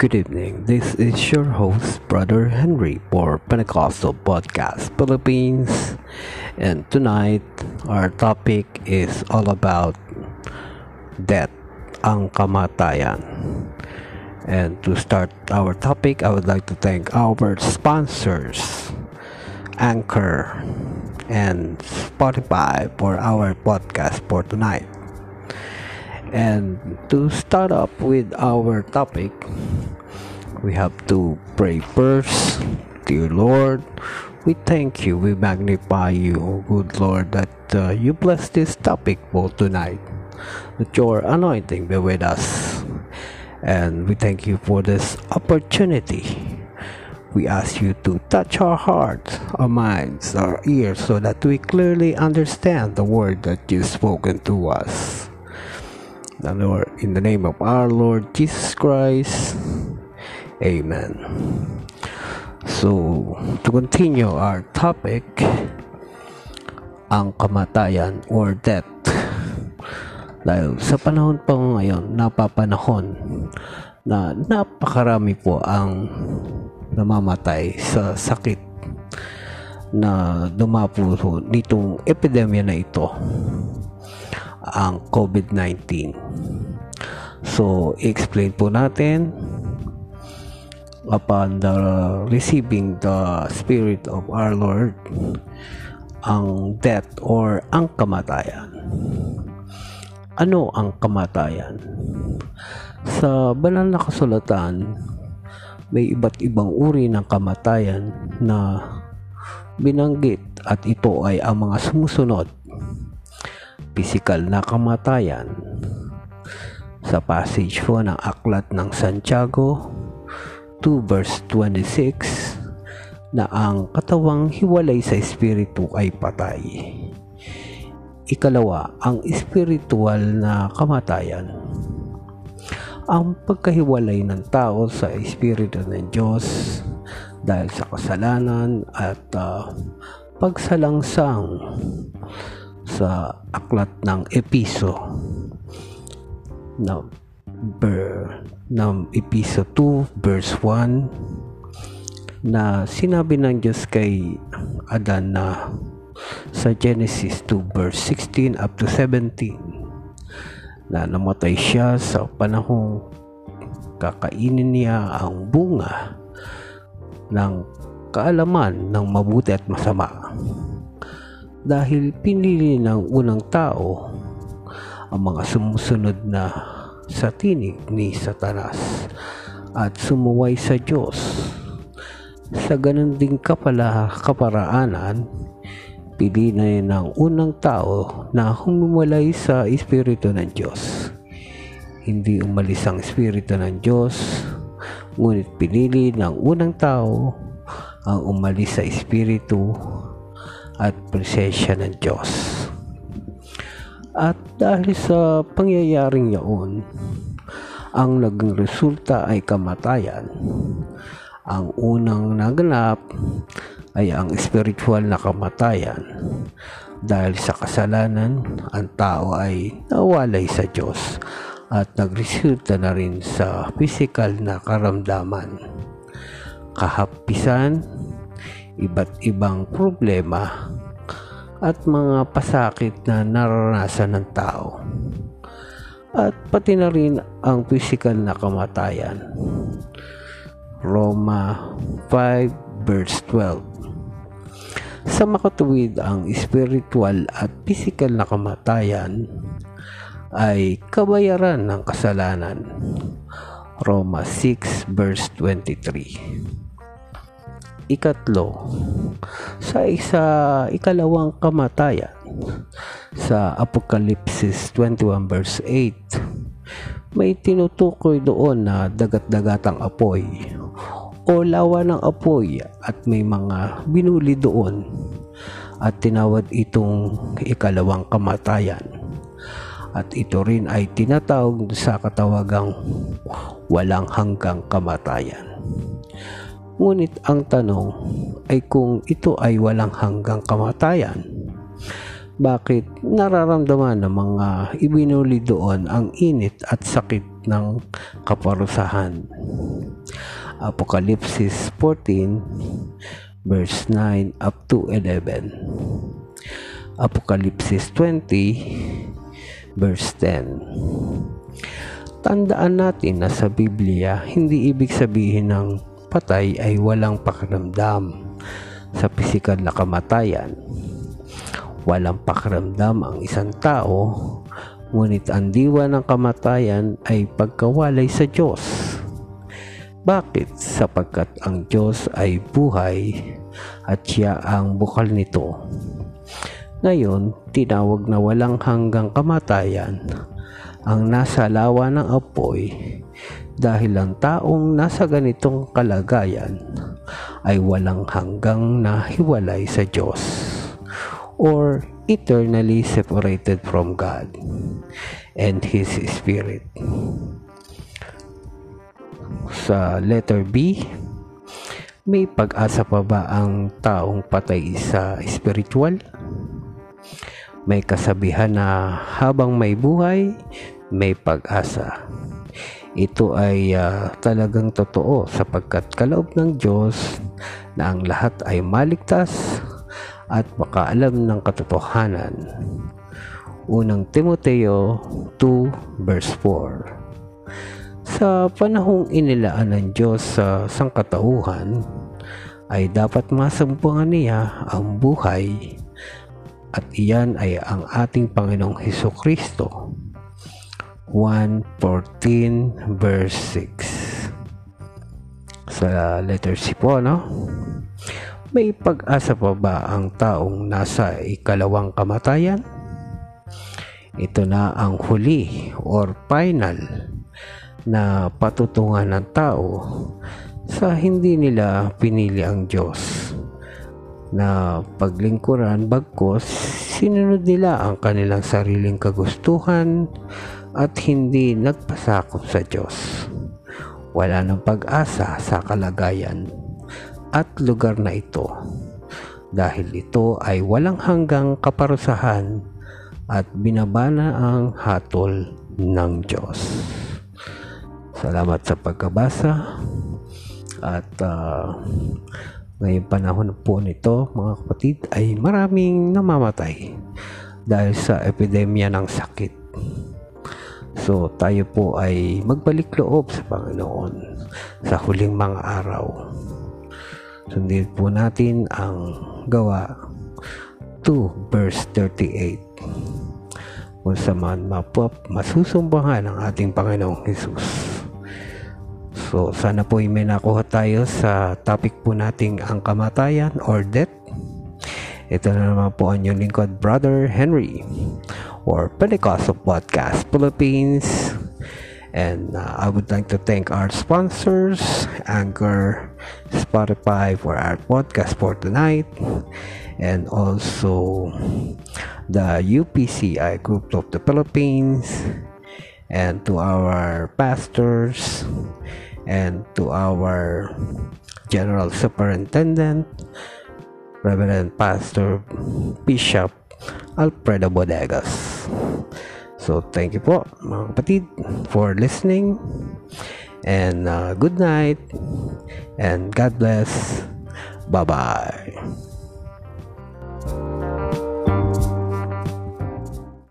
Good evening. This is your host, Brother Henry, for Pentecostal Podcast Philippines. And tonight, our topic is all about death, ang kamatayan. And to start our topic, I would like to thank our sponsors, Anchor and Spotify, for our podcast for tonight. And to start up with our topic, we have to pray first. Dear Lord, we thank you, we magnify you, good Lord, that uh, you bless this topic for tonight. That your anointing be with us. And we thank you for this opportunity. We ask you to touch our hearts, our minds, our ears, so that we clearly understand the word that you've spoken to us the Lord, in the name of our Lord Jesus Christ. Amen. So, to continue our topic, ang kamatayan or death. Dahil sa panahon pa ngayon, napapanahon na napakarami po ang namamatay sa sakit na dumapo nitong epidemya na ito ang COVID-19. So, explain po natin upon the receiving the Spirit of our Lord ang death or ang kamatayan. Ano ang kamatayan? Sa banal na kasulatan, may iba't ibang uri ng kamatayan na binanggit at ito ay ang mga sumusunod pisikal na kamatayan. Sa passage po ng Aklat ng Santiago 2 verse 26 na ang katawang hiwalay sa espiritu ay patay. Ikalawa, ang espiritual na kamatayan. Ang pagkahiwalay ng tao sa espiritu ng Diyos dahil sa kasalanan at uh, pagsalangsang sa aklat ng Episo na ng Episo 2 verse 1 na sinabi ng Diyos kay Adan na sa Genesis 2 verse 16 up to 17 na namatay siya sa panahong kakainin niya ang bunga ng kaalaman ng mabuti at masama. Dahil pinili ng unang tao ang mga sumusunod na sa tinig ni Satanas at sumuway sa Diyos. Sa ganun ding kapala kaparaanan, pili na ng unang tao na humiwalay sa Espiritu ng Diyos. Hindi umalis ang Espiritu ng Diyos, ngunit pinili ng unang tao ang umalis sa Espiritu at presensya ng Diyos. At dahil sa pangyayaring yaon, ang naging resulta ay kamatayan. Ang unang naganap ay ang spiritual na kamatayan. Dahil sa kasalanan, ang tao ay nawalay sa Diyos at nagresulta na rin sa physical na karamdaman. Kahapisan, iba't ibang problema at mga pasakit na naranasan ng tao at pati na rin ang physical na kamatayan. Roma 5 verse 12 Sa makatuwid ang spiritual at physical na kamatayan ay kabayaran ng kasalanan. Roma 6 verse 23 Ikatlo, sa isa ikalawang kamatayan sa Apokalipsis 21 verse 8 may tinutukoy doon na dagat-dagatang apoy o lawa ng apoy at may mga binuli doon at tinawad itong ikalawang kamatayan at ito rin ay tinatawag sa katawagang walang hanggang kamatayan. Ngunit ang tanong ay kung ito ay walang hanggang kamatayan, bakit nararamdaman ng mga ibinuli doon ang init at sakit ng kaparusahan. Apokalipsis 14 verse 9 up to 11. Apokalipsis 20 verse 10. Tandaan natin na sa Biblia, hindi ibig sabihin ng patay ay walang pakiramdam sa pisikal na kamatayan Walang pakiramdam ang isang tao, ngunit ang diwa ng kamatayan ay pagkawalay sa Diyos. Bakit? Sapagkat ang Diyos ay buhay at siya ang bukal nito. Ngayon, tinawag na walang hanggang kamatayan ang nasa lawa ng apoy dahil ang taong nasa ganitong kalagayan ay walang hanggang nahiwalay sa Diyos or eternally separated from God and His Spirit. Sa letter B, may pag-asa pa ba ang taong patay sa spiritual? May kasabihan na habang may buhay, may pag-asa. Ito ay uh, talagang totoo sapagkat kaloob ng Diyos na ang lahat ay maligtas at makaalam ng katotohanan. Unang Timoteo 2 verse 4 Sa panahong inilaan ng Diyos sa sangkatauhan, ay dapat masampungan niya ang buhay at iyan ay ang ating Panginoong Heso Kristo. 1.14 verse 6 Sa letter C po, no? May pag-asa pa ba ang taong nasa ikalawang kamatayan? Ito na ang huli or final na patutungan ng tao sa hindi nila pinili ang Diyos na paglingkuran bagkos sinunod nila ang kanilang sariling kagustuhan at hindi nagpasakop sa Diyos. Wala ng pag-asa sa kalagayan at lugar na ito dahil ito ay walang hanggang kaparusahan at binabana ang hatol ng Diyos. Salamat sa pagkabasa at uh, ngayong panahon po nito mga kapatid ay maraming namamatay dahil sa epidemya ng sakit. So tayo po ay magbalik loob sa Panginoon sa huling mga araw Sundin po natin ang gawa 2 verse 38 kung sa man mapop masusumbangan ng ating Panginoong Jesus. So sana po may nakuha tayo sa topic po nating ang kamatayan or death. Ito na naman po ang inyong lingkod, Brother Henry or Pentecostal Podcast Philippines. And uh, I would like to thank our sponsors, Anchor, Spotify for our podcast for tonight, and also the UPCI Group of the Philippines, and to our pastors, and to our General Superintendent, Reverend Pastor Bishop Alfredo Bodegas. So, thank you po mga kapatid for listening. And uh, good night. And God bless. Bye-bye.